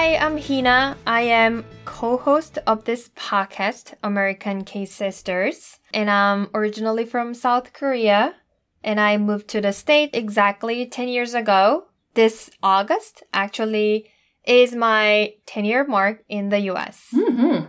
Hi, I'm Heena. I am co-host of this podcast, American K Sisters, and I'm originally from South Korea, and I moved to the state exactly 10 years ago. This August actually is my 10 year mark in the US. Mm-hmm.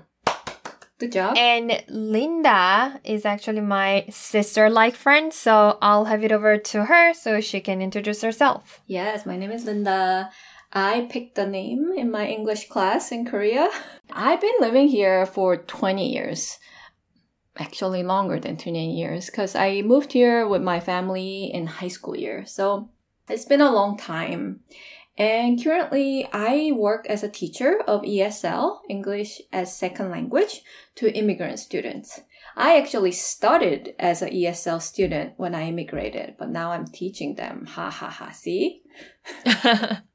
Good job. And Linda is actually my sister like friend, so I'll have it over to her so she can introduce herself. Yes, my name is Linda. I picked the name in my English class in Korea. I've been living here for 20 years. Actually, longer than 20 years because I moved here with my family in high school year. So it's been a long time. And currently, I work as a teacher of ESL, English as Second Language, to immigrant students. I actually started as an ESL student when I immigrated, but now I'm teaching them. Ha ha ha, see?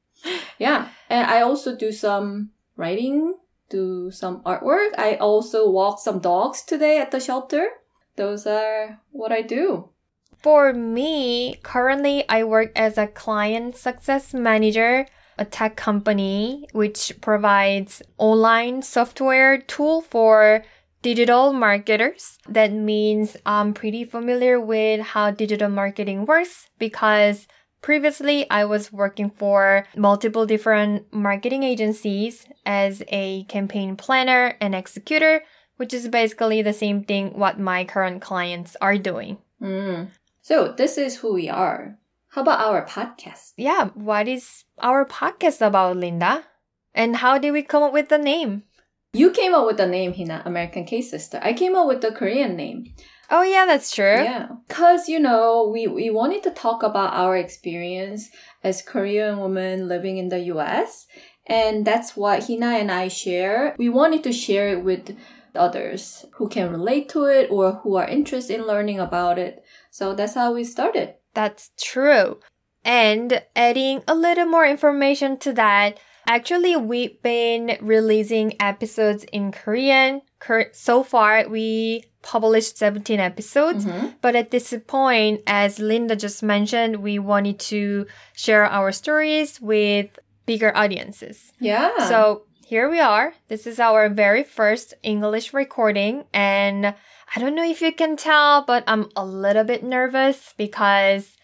yeah. And I also do some writing, do some artwork. I also walk some dogs today at the shelter. Those are what I do. For me, currently I work as a client success manager, a tech company which provides online software tool for digital marketers. That means I'm pretty familiar with how digital marketing works because previously I was working for multiple different marketing agencies as a campaign planner and executor, which is basically the same thing what my current clients are doing. Mm. So this is who we are. How about our podcast? Yeah, what is our podcast about, Linda? And how did we come up with the name? You came up with the name, Heena, American K Sister. I came up with the Korean name. Oh yeah, that's true. Yeah. Cause, you know, we, we wanted to talk about our experience as Korean women living in the US. And that's what Heena and I share. We wanted to share it with others who can relate to it or who are interested in learning about it. So that's how we started. That's true. And adding a little more information to that, actually, we've been releasing episodes in Korean. So far, we published 17 episodes. Mm-hmm. But at this point, as Linda just mentioned, we wanted to share our stories with bigger audiences. Yeah. So here we are. This is our very first English recording and I don't know if you can tell, but I'm a little bit nervous because,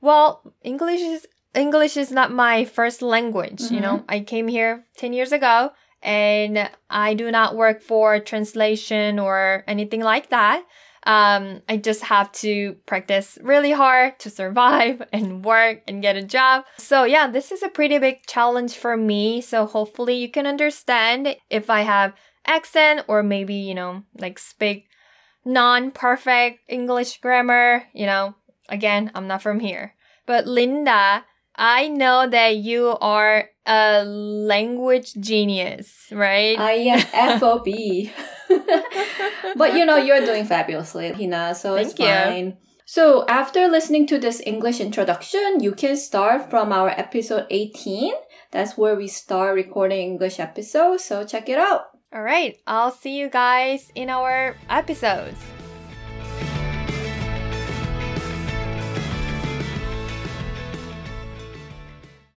well, English is English is not my first language. Mm-hmm. You know, mm-hmm. I came here 10 years ago and I do not work for translation or anything like that. Um, I just have to practice really hard to survive and work and get a job. So yeah, this is a pretty big challenge for me. So hopefully you can understand if I have accent or maybe, you know, like speak non-perfect English grammar, you know, again, I'm not from here. But Linda, I know that you are a language genius, right? I am FOB. but you know, you're doing fabulously, Heena, so Thank it's you. fine. So after listening to this English introduction, you can start from our episode 18. That's where we start recording English episodes, so check it out. All right, I'll see you guys in our episodes.